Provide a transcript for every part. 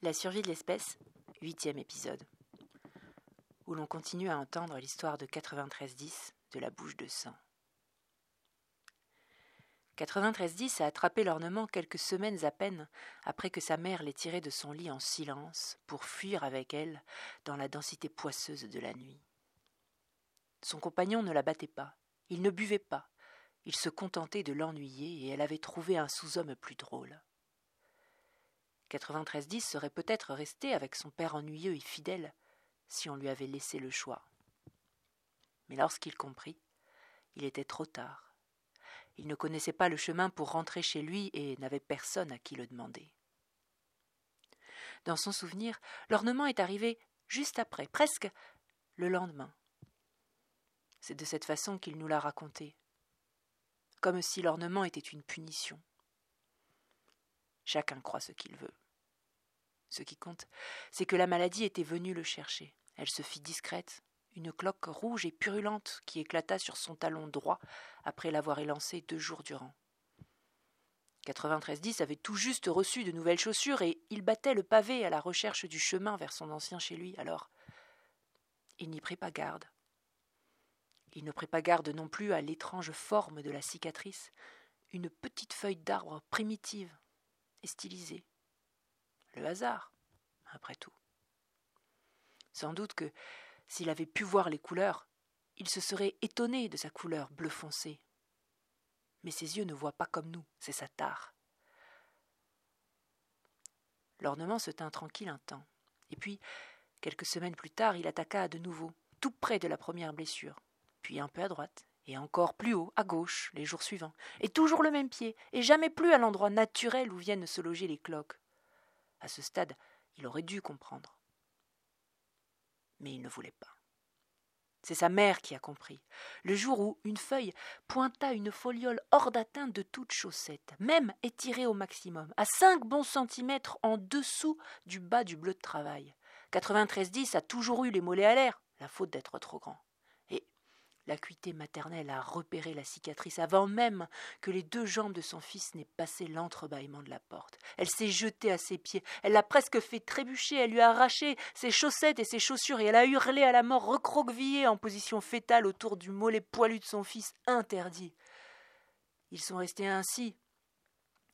La survie de l'espèce, huitième épisode, où l'on continue à entendre l'histoire de 9310 de la bouche de sang. 9310 a attrapé l'ornement quelques semaines à peine après que sa mère l'ait tiré de son lit en silence pour fuir avec elle dans la densité poisseuse de la nuit. Son compagnon ne la battait pas, il ne buvait pas, il se contentait de l'ennuyer et elle avait trouvé un sous-homme plus drôle. 9310 serait peut-être resté avec son père ennuyeux et fidèle si on lui avait laissé le choix. Mais lorsqu'il comprit, il était trop tard. Il ne connaissait pas le chemin pour rentrer chez lui et n'avait personne à qui le demander. Dans son souvenir, l'ornement est arrivé juste après, presque le lendemain. C'est de cette façon qu'il nous l'a raconté, comme si l'ornement était une punition. Chacun croit ce qu'il veut. Ce qui compte, c'est que la maladie était venue le chercher. Elle se fit discrète, une cloque rouge et purulente qui éclata sur son talon droit après l'avoir élancé deux jours durant. 9310 avait tout juste reçu de nouvelles chaussures et il battait le pavé à la recherche du chemin vers son ancien chez lui. Alors, il n'y prit pas garde. Il ne prit pas garde non plus à l'étrange forme de la cicatrice, une petite feuille d'arbre primitive et stylisée. Le hasard, après tout. Sans doute que, s'il avait pu voir les couleurs, il se serait étonné de sa couleur bleu foncé. Mais ses yeux ne voient pas comme nous, c'est sa tare. L'ornement se tint tranquille un temps, et puis, quelques semaines plus tard, il attaqua de nouveau, tout près de la première blessure, puis un peu à droite, et encore plus haut, à gauche, les jours suivants, et toujours le même pied, et jamais plus à l'endroit naturel où viennent se loger les cloques. À ce stade, il aurait dû comprendre. Mais il ne voulait pas. C'est sa mère qui a compris. Le jour où une feuille pointa une foliole hors d'atteinte de toute chaussette, même étirée au maximum, à cinq bons centimètres en dessous du bas du bleu de travail. 93-10 a toujours eu les mollets à l'air, la faute d'être trop grand. L'acuité maternelle a repéré la cicatrice avant même que les deux jambes de son fils n'aient passé l'entrebâillement de la porte. Elle s'est jetée à ses pieds, elle l'a presque fait trébucher, elle lui a arraché ses chaussettes et ses chaussures et elle a hurlé à la mort recroquevillée en position fétale autour du mollet poilu de son fils interdit. Ils sont restés ainsi,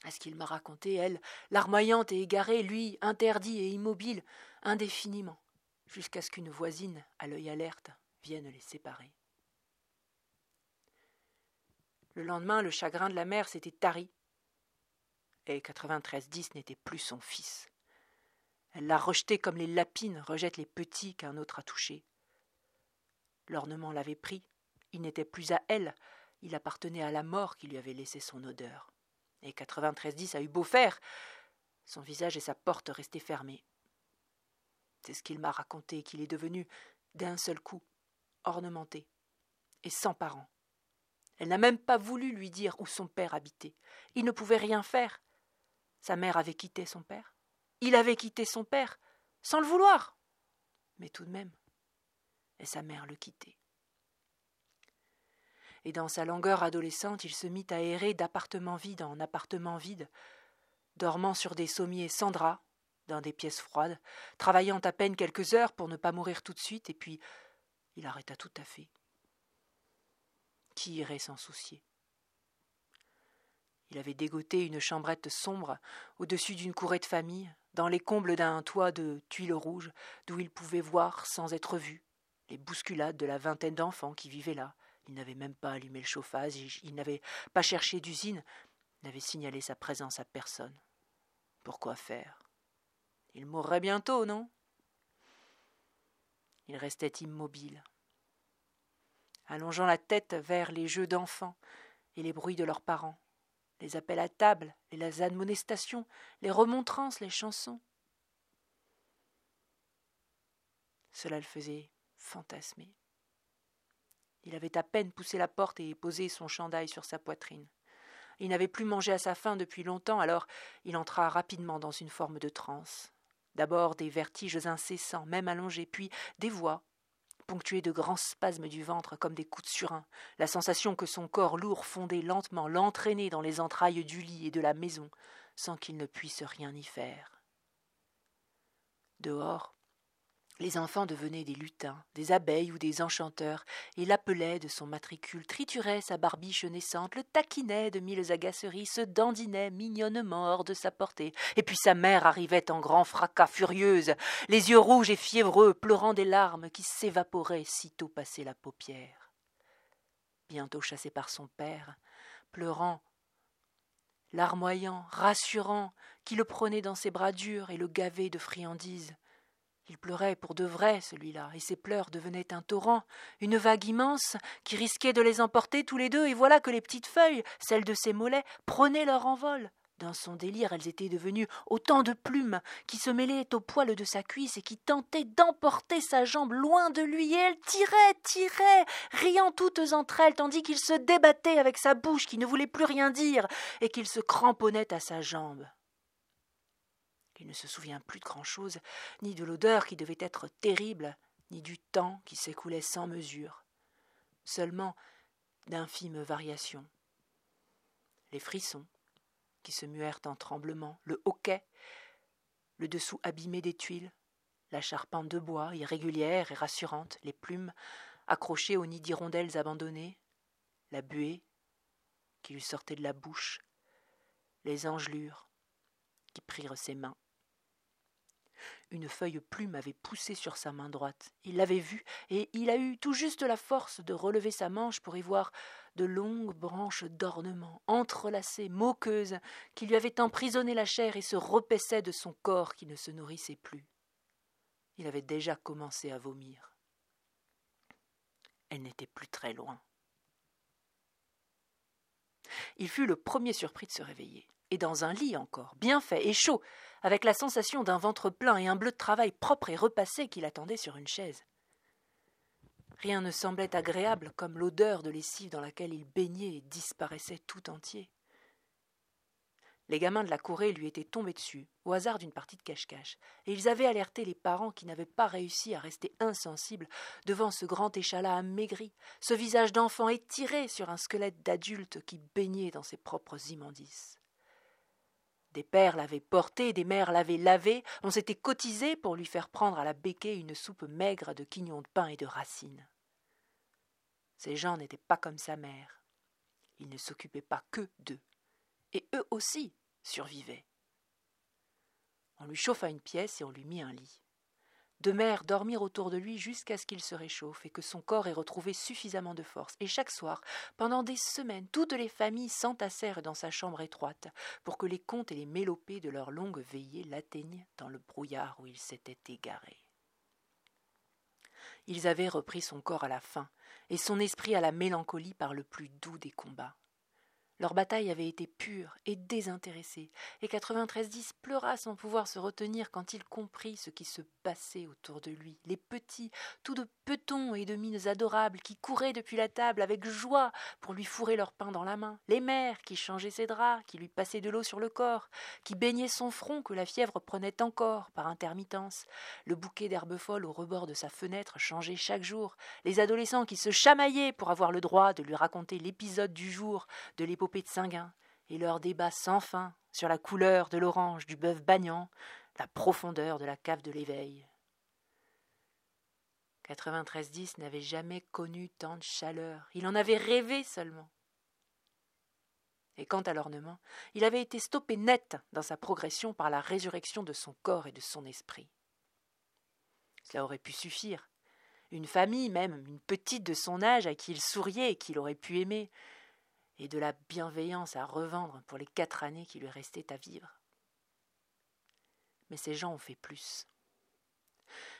à ce qu'il m'a raconté, elle, larmoyante et égarée, lui, interdit et immobile, indéfiniment, jusqu'à ce qu'une voisine, à l'œil alerte, vienne les séparer. Le lendemain, le chagrin de la mère s'était tari. Et 93-10 n'était plus son fils. Elle l'a rejeté comme les lapines rejettent les petits qu'un autre a touchés. L'ornement l'avait pris. Il n'était plus à elle. Il appartenait à la mort qui lui avait laissé son odeur. Et 93-10 a eu beau faire. Son visage et sa porte restaient fermés. C'est ce qu'il m'a raconté qu'il est devenu, d'un seul coup, ornementé et sans parents. Elle n'a même pas voulu lui dire où son père habitait. Il ne pouvait rien faire. Sa mère avait quitté son père. Il avait quitté son père, sans le vouloir. Mais tout de même. Et sa mère le quittait. Et dans sa langueur adolescente, il se mit à errer d'appartement vide en appartement vide, dormant sur des sommiers sans drap, dans des pièces froides, travaillant à peine quelques heures pour ne pas mourir tout de suite, et puis il arrêta tout à fait. Qui irait s'en soucier Il avait dégoté une chambrette sombre au-dessus d'une courée de famille, dans les combles d'un toit de tuiles rouges, d'où il pouvait voir, sans être vu, les bousculades de la vingtaine d'enfants qui vivaient là. Il n'avait même pas allumé le chauffage, il n'avait pas cherché d'usine, n'avait signalé sa présence à personne. Pourquoi faire? Il mourrait bientôt, non? Il restait immobile, allongeant la tête vers les jeux d'enfants et les bruits de leurs parents, les appels à table, les admonestations, les remontrances, les chansons. Cela le faisait fantasmer. Il avait à peine poussé la porte et posé son chandail sur sa poitrine. Il n'avait plus mangé à sa faim depuis longtemps, alors il entra rapidement dans une forme de transe. D'abord des vertiges incessants, même allongés, puis des voix, ponctué de grands spasmes du ventre comme des coups de surin, la sensation que son corps lourd fondait lentement l'entraînait dans les entrailles du lit et de la maison, sans qu'il ne puisse rien y faire. Dehors, les enfants devenaient des lutins, des abeilles ou des enchanteurs, et l'appelaient de son matricule, trituraient sa barbiche naissante, le taquinaient de mille agaceries, se dandinaient mignonnement hors de sa portée. Et puis sa mère arrivait en grand fracas furieuse, les yeux rouges et fiévreux, pleurant des larmes qui s'évaporaient sitôt passé la paupière. Bientôt chassé par son père, pleurant, larmoyant, rassurant, qui le prenait dans ses bras durs et le gavait de friandises, il pleurait pour de vrai, celui-là, et ses pleurs devenaient un torrent, une vague immense, qui risquait de les emporter tous les deux, et voilà que les petites feuilles, celles de ses mollets, prenaient leur envol. Dans son délire, elles étaient devenues autant de plumes qui se mêlaient au poil de sa cuisse et qui tentaient d'emporter sa jambe loin de lui, et elles tiraient, tiraient, riant toutes entre elles, tandis qu'il se débattait avec sa bouche qui ne voulait plus rien dire, et qu'il se cramponnait à sa jambe. Il ne se souvient plus de grand-chose, ni de l'odeur qui devait être terrible, ni du temps qui s'écoulait sans mesure, seulement d'infimes variations. Les frissons, qui se muèrent en tremblements, le hoquet, le dessous abîmé des tuiles, la charpente de bois, irrégulière et rassurante, les plumes accrochées au nid d'hirondelles abandonnées, la buée qui lui sortait de la bouche, les engelures qui prirent ses mains. Une feuille plume avait poussé sur sa main droite. Il l'avait vue, et il a eu tout juste la force de relever sa manche pour y voir de longues branches d'ornement, entrelacées, moqueuses, qui lui avaient emprisonné la chair et se repaissaient de son corps qui ne se nourrissait plus. Il avait déjà commencé à vomir. Elle n'était plus très loin. Il fut le premier surpris de se réveiller, dans un lit encore, bien fait et chaud, avec la sensation d'un ventre plein et un bleu de travail propre et repassé qui l'attendait sur une chaise. Rien ne semblait agréable comme l'odeur de lessive dans laquelle il baignait et disparaissait tout entier. Les gamins de la courée lui étaient tombés dessus, au hasard d'une partie de cache-cache, et ils avaient alerté les parents qui n'avaient pas réussi à rester insensibles devant ce grand échalas amaigri, ce visage d'enfant étiré sur un squelette d'adulte qui baignait dans ses propres immondices. Des pères l'avaient porté, des mères l'avaient lavé, on s'était cotisé pour lui faire prendre à la béquée une soupe maigre de quignons de pain et de racines. Ces gens n'étaient pas comme sa mère. Ils ne s'occupaient pas que d'eux. Et eux aussi survivaient. On lui chauffa une pièce et on lui mit un lit de mères dormirent autour de lui jusqu'à ce qu'il se réchauffe et que son corps ait retrouvé suffisamment de force. Et chaque soir, pendant des semaines, toutes les familles s'entassèrent dans sa chambre étroite pour que les contes et les mélopées de leur longue veillée l'atteignent dans le brouillard où il s'était égaré. Ils avaient repris son corps à la fin, et son esprit à la mélancolie par le plus doux des combats. Leur bataille avait été pure et désintéressée, et 93-10 pleura sans pouvoir se retenir quand il comprit ce qui se passait autour de lui. Les petits, tout de petons et de mines adorables, qui couraient depuis la table avec joie pour lui fourrer leur pain dans la main. Les mères qui changeaient ses draps, qui lui passaient de l'eau sur le corps, qui baignaient son front que la fièvre prenait encore par intermittence. Le bouquet d'herbes folles au rebord de sa fenêtre changeait chaque jour. Les adolescents qui se chamaillaient pour avoir le droit de lui raconter l'épisode du jour de l'épopée de Singuin, et leurs débats sans fin sur la couleur de l'orange du bœuf bagnant, la profondeur de la cave de l'éveil. 93-10 n'avait jamais connu tant de chaleur, il en avait rêvé seulement. Et quant à l'ornement, il avait été stoppé net dans sa progression par la résurrection de son corps et de son esprit. Cela aurait pu suffire. Une famille, même une petite de son âge à qui il souriait et qu'il aurait pu aimer, et de la bienveillance à revendre pour les quatre années qui lui restaient à vivre. Mais ces gens ont fait plus.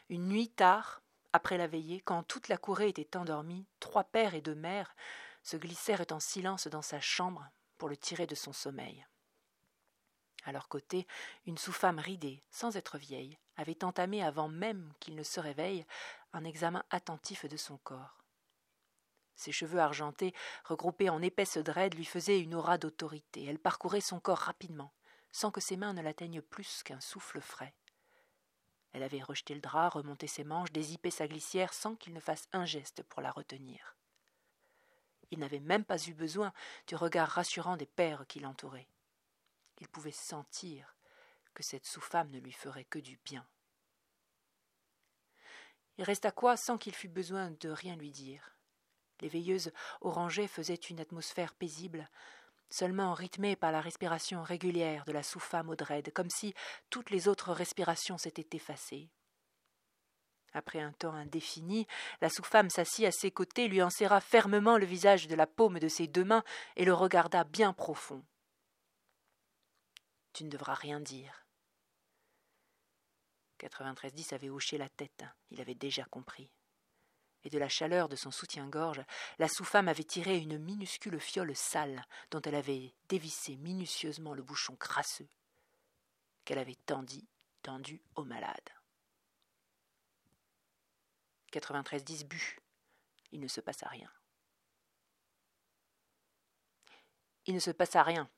Une nuit tard, après la veillée, quand toute la courée était endormie, trois pères et deux mères se glissèrent en silence dans sa chambre pour le tirer de son sommeil. À leur côté, une sous-femme ridée, sans être vieille, avait entamé avant même qu'il ne se réveille un examen attentif de son corps. Ses cheveux argentés, regroupés en épaisse dread, lui faisaient une aura d'autorité. Elle parcourait son corps rapidement, sans que ses mains ne l'atteignent plus qu'un souffle frais. Elle avait rejeté le drap, remonté ses manches, dézippé sa glissière sans qu'il ne fasse un geste pour la retenir. Il n'avait même pas eu besoin du regard rassurant des pères qui l'entouraient. Il pouvait sentir que cette sous-femme ne lui ferait que du bien. Il resta quoi sans qu'il fût besoin de rien lui dire? Les veilleuses orangées faisaient une atmosphère paisible, seulement rythmée par la respiration régulière de la sous-femme Audred, comme si toutes les autres respirations s'étaient effacées. Après un temps indéfini, la sous-femme s'assit à ses côtés, lui enserra fermement le visage de la paume de ses deux mains et le regarda bien profond. Tu ne devras rien dire. 9310 avait hoché la tête, il avait déjà compris. Et de la chaleur de son soutien-gorge, la sous-femme avait tiré une minuscule fiole sale dont elle avait dévissé minutieusement le bouchon crasseux, qu'elle avait tendu, tendu au malade. 93-10 but. Il ne se passa rien. Il ne se passa rien,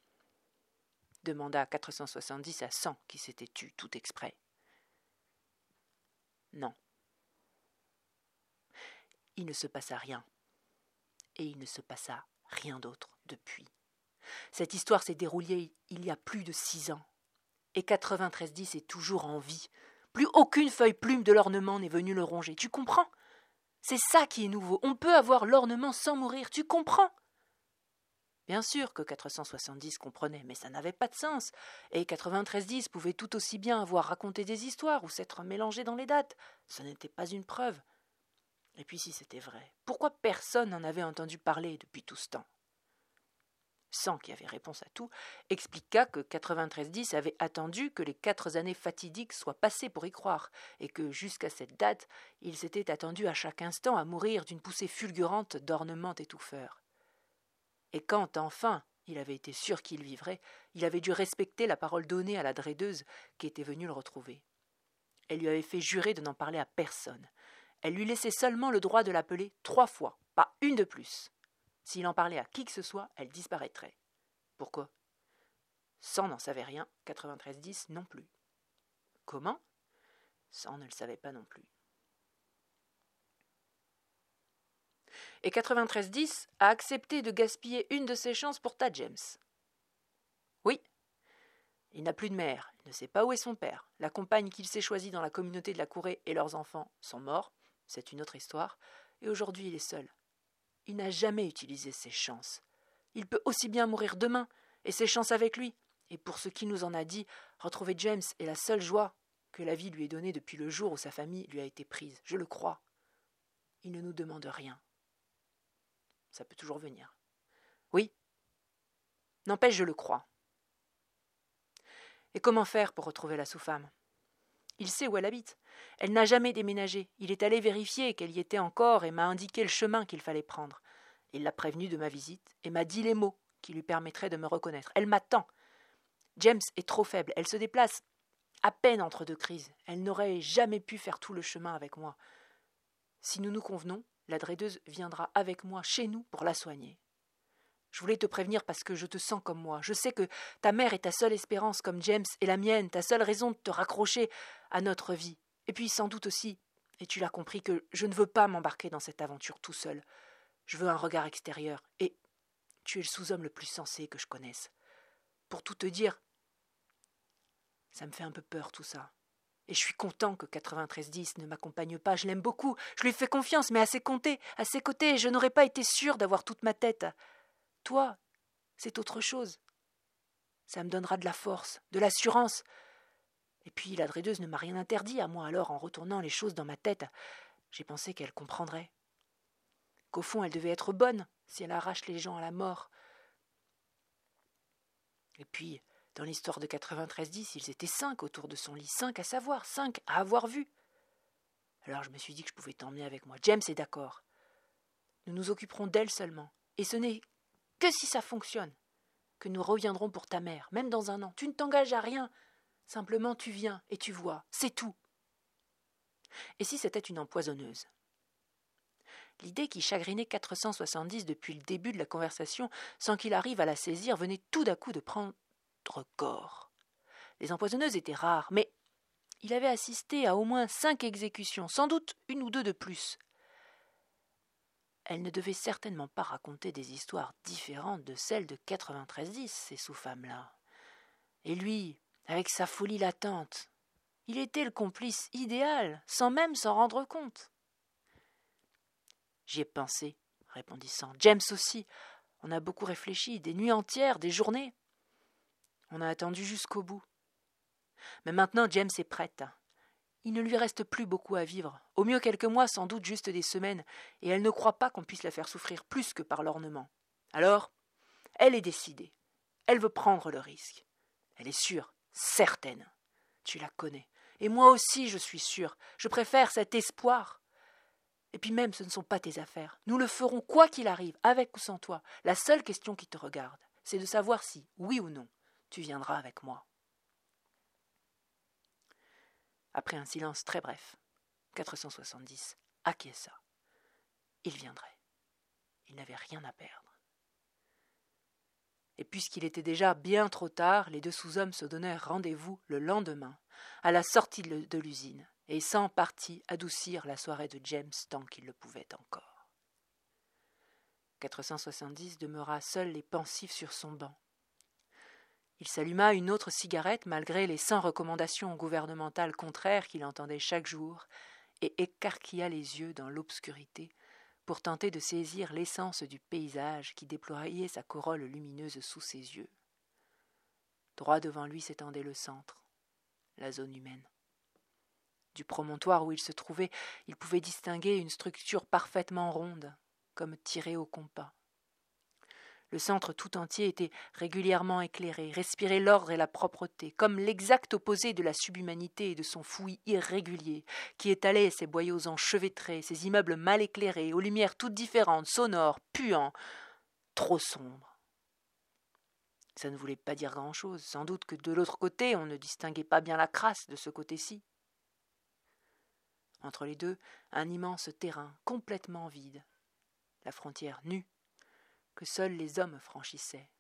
demanda 470 à 100 qui s'était tu tout exprès. Non. Il ne se passa rien. Et il ne se passa rien d'autre depuis. Cette histoire s'est déroulée il y a plus de six ans. Et 9310 est toujours en vie, plus aucune feuille plume de l'ornement n'est venue le ronger. Tu comprends? C'est ça qui est nouveau. On peut avoir l'ornement sans mourir. Tu comprends? Bien sûr que 470 comprenait, mais ça n'avait pas de sens. Et 9310 pouvait tout aussi bien avoir raconté des histoires ou s'être mélangé dans les dates. Ce n'était pas une preuve. Et puis si c'était vrai, pourquoi personne n'en avait entendu parler depuis tout ce temps? Sans qui avait réponse à tout, expliqua que 9310 avait attendu que les quatre années fatidiques soient passées pour y croire, et que jusqu'à cette date, il s'était attendu à chaque instant à mourir d'une poussée fulgurante d'ornements étouffeurs. Et quand, enfin, il avait été sûr qu'il vivrait, il avait dû respecter la parole donnée à la drédeuse qui était venue le retrouver. Elle lui avait fait jurer de n'en parler à personne. Elle lui laissait seulement le droit de l'appeler trois fois, pas une de plus. S'il en parlait à qui que ce soit, elle disparaîtrait. Pourquoi? Sans n'en savait rien, 9310 non plus. Comment? Sans ne le savait pas non plus. Et 9310 a accepté de gaspiller une de ses chances pour ta James. Oui. Il n'a plus de mère, il ne sait pas où est son père. La compagne qu'il s'est choisie dans la communauté de la Courée et leurs enfants sont morts, c'est une autre histoire, et aujourd'hui il est seul. Il n'a jamais utilisé ses chances. Il peut aussi bien mourir demain, et ses chances avec lui. Et pour ce qui nous en a dit, retrouver James est la seule joie que la vie lui ait donnée depuis le jour où sa famille lui a été prise. Je le crois. Il ne nous demande rien. Ça peut toujours venir. Oui. N'empêche, je le crois. Et comment faire pour retrouver la sous-femme? Il sait où elle habite. Elle n'a jamais déménagé. Il est allé vérifier qu'elle y était encore et m'a indiqué le chemin qu'il fallait prendre. Il l'a prévenue de ma visite et m'a dit les mots qui lui permettraient de me reconnaître. Elle m'attend. James est trop faible. Elle se déplace à peine entre deux crises. Elle n'aurait jamais pu faire tout le chemin avec moi. Si nous nous convenons, la drédeuse viendra avec moi chez nous pour la soigner. Je voulais te prévenir parce que je te sens comme moi. Je sais que ta mère est ta seule espérance comme James est la mienne, ta seule raison de te raccrocher à notre vie. Et puis sans doute aussi, et tu l'as compris, que je ne veux pas m'embarquer dans cette aventure tout seul. Je veux un regard extérieur. Et tu es le sous-homme le plus sensé que je connaisse. Pour tout te dire, ça me fait un peu peur tout ça. Et je suis content que 9310 ne m'accompagne pas. Je l'aime beaucoup. Je lui fais confiance, mais à ses côtés, à ses côtés, je n'aurais pas été sûr d'avoir toute ma tête. Toi, c'est autre chose. Ça me donnera de la force, de l'assurance. Et puis la drédeuse ne m'a rien interdit à moi, alors en retournant les choses dans ma tête, j'ai pensé qu'elle comprendrait. Qu'au fond elle devait être bonne si elle arrache les gens à la mort. Et puis, dans l'histoire de 93-10, ils étaient cinq autour de son lit, cinq à savoir, cinq à avoir vu. Alors je me suis dit que je pouvais t'emmener avec moi. James est d'accord. Nous nous occuperons d'elle seulement. Et ce n'est que si ça fonctionne, que nous reviendrons pour ta mère, même dans un an. Tu ne t'engages à rien. Simplement tu viens et tu vois, c'est tout. Et si c'était une empoisonneuse? L'idée qui chagrinait 470 depuis le début de la conversation, sans qu'il arrive à la saisir, venait tout d'un coup de prendre corps. Les empoisonneuses étaient rares, mais il avait assisté à au moins cinq exécutions, sans doute une ou deux de plus. Elle ne devait certainement pas raconter des histoires différentes de celles de 93-10, ces sous-femmes-là. Et lui, avec sa folie latente, Il était le complice idéal, sans même s'en rendre compte. J'y ai pensé, répondit Sam. James aussi. On a beaucoup réfléchi, des nuits entières, des journées. On a attendu jusqu'au bout. Mais maintenant James est prête. Il ne lui reste plus beaucoup à vivre, au mieux quelques mois, sans doute juste des semaines, et elle ne croit pas qu'on puisse la faire souffrir plus que par l'ornement. Alors, elle est décidée. Elle veut prendre le risque. Elle est sûre, certaine. Tu la connais. Et moi aussi, je suis sûre. Je préfère cet espoir. Et puis même, ce ne sont pas tes affaires. Nous le ferons quoi qu'il arrive, avec ou sans toi. La seule question qui te regarde, c'est de savoir si, oui ou non, tu viendras avec moi. Après un silence très bref, 470 acquiesça. Il viendrait. Il n'avait rien à perdre. Et puisqu'il était déjà bien trop tard, les deux sous-hommes se donnèrent rendez-vous le lendemain, à la sortie de l'usine, et sans parti adoucir la soirée de James tant qu'il le pouvait encore. 470 demeura seul et pensif sur son banc. Il s'alluma une autre cigarette malgré les cent recommandations gouvernementales contraires qu'il entendait chaque jour, et écarquilla les yeux dans l'obscurité pour tenter de saisir l'essence du paysage qui déployait sa corolle lumineuse sous ses yeux. Droit devant lui s'étendait le centre, la zone humaine. Du promontoire où il se trouvait, il pouvait distinguer une structure parfaitement ronde, comme tirée au compas. Le centre tout entier était régulièrement éclairé, respirait l'ordre et la propreté, comme l'exact opposé de la subhumanité et de son fouillis irrégulier, qui étalait ses boyaux enchevêtrés, ses immeubles mal éclairés, aux lumières toutes différentes, sonores, puants, trop sombres. Ça ne voulait pas dire grand-chose. Sans doute que de l'autre côté, on ne distinguait pas bien la crasse de ce côté-ci. Entre les deux, un immense terrain complètement vide, la frontière nue que seuls les hommes franchissaient.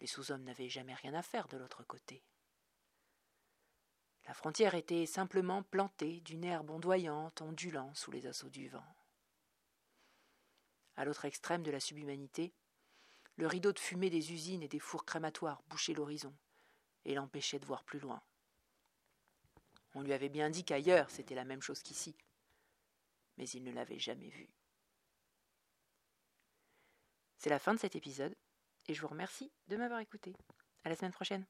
Les sous-hommes n'avaient jamais rien à faire de l'autre côté. La frontière était simplement plantée d'une herbe ondoyante, ondulant sous les assauts du vent. À l'autre extrême de la subhumanité, le rideau de fumée des usines et des fours crématoires bouchait l'horizon et l'empêchait de voir plus loin. On lui avait bien dit qu'ailleurs c'était la même chose qu'ici, mais il ne l'avait jamais vu. C'est la fin de cet épisode et je vous remercie de m'avoir écouté. À la semaine prochaine.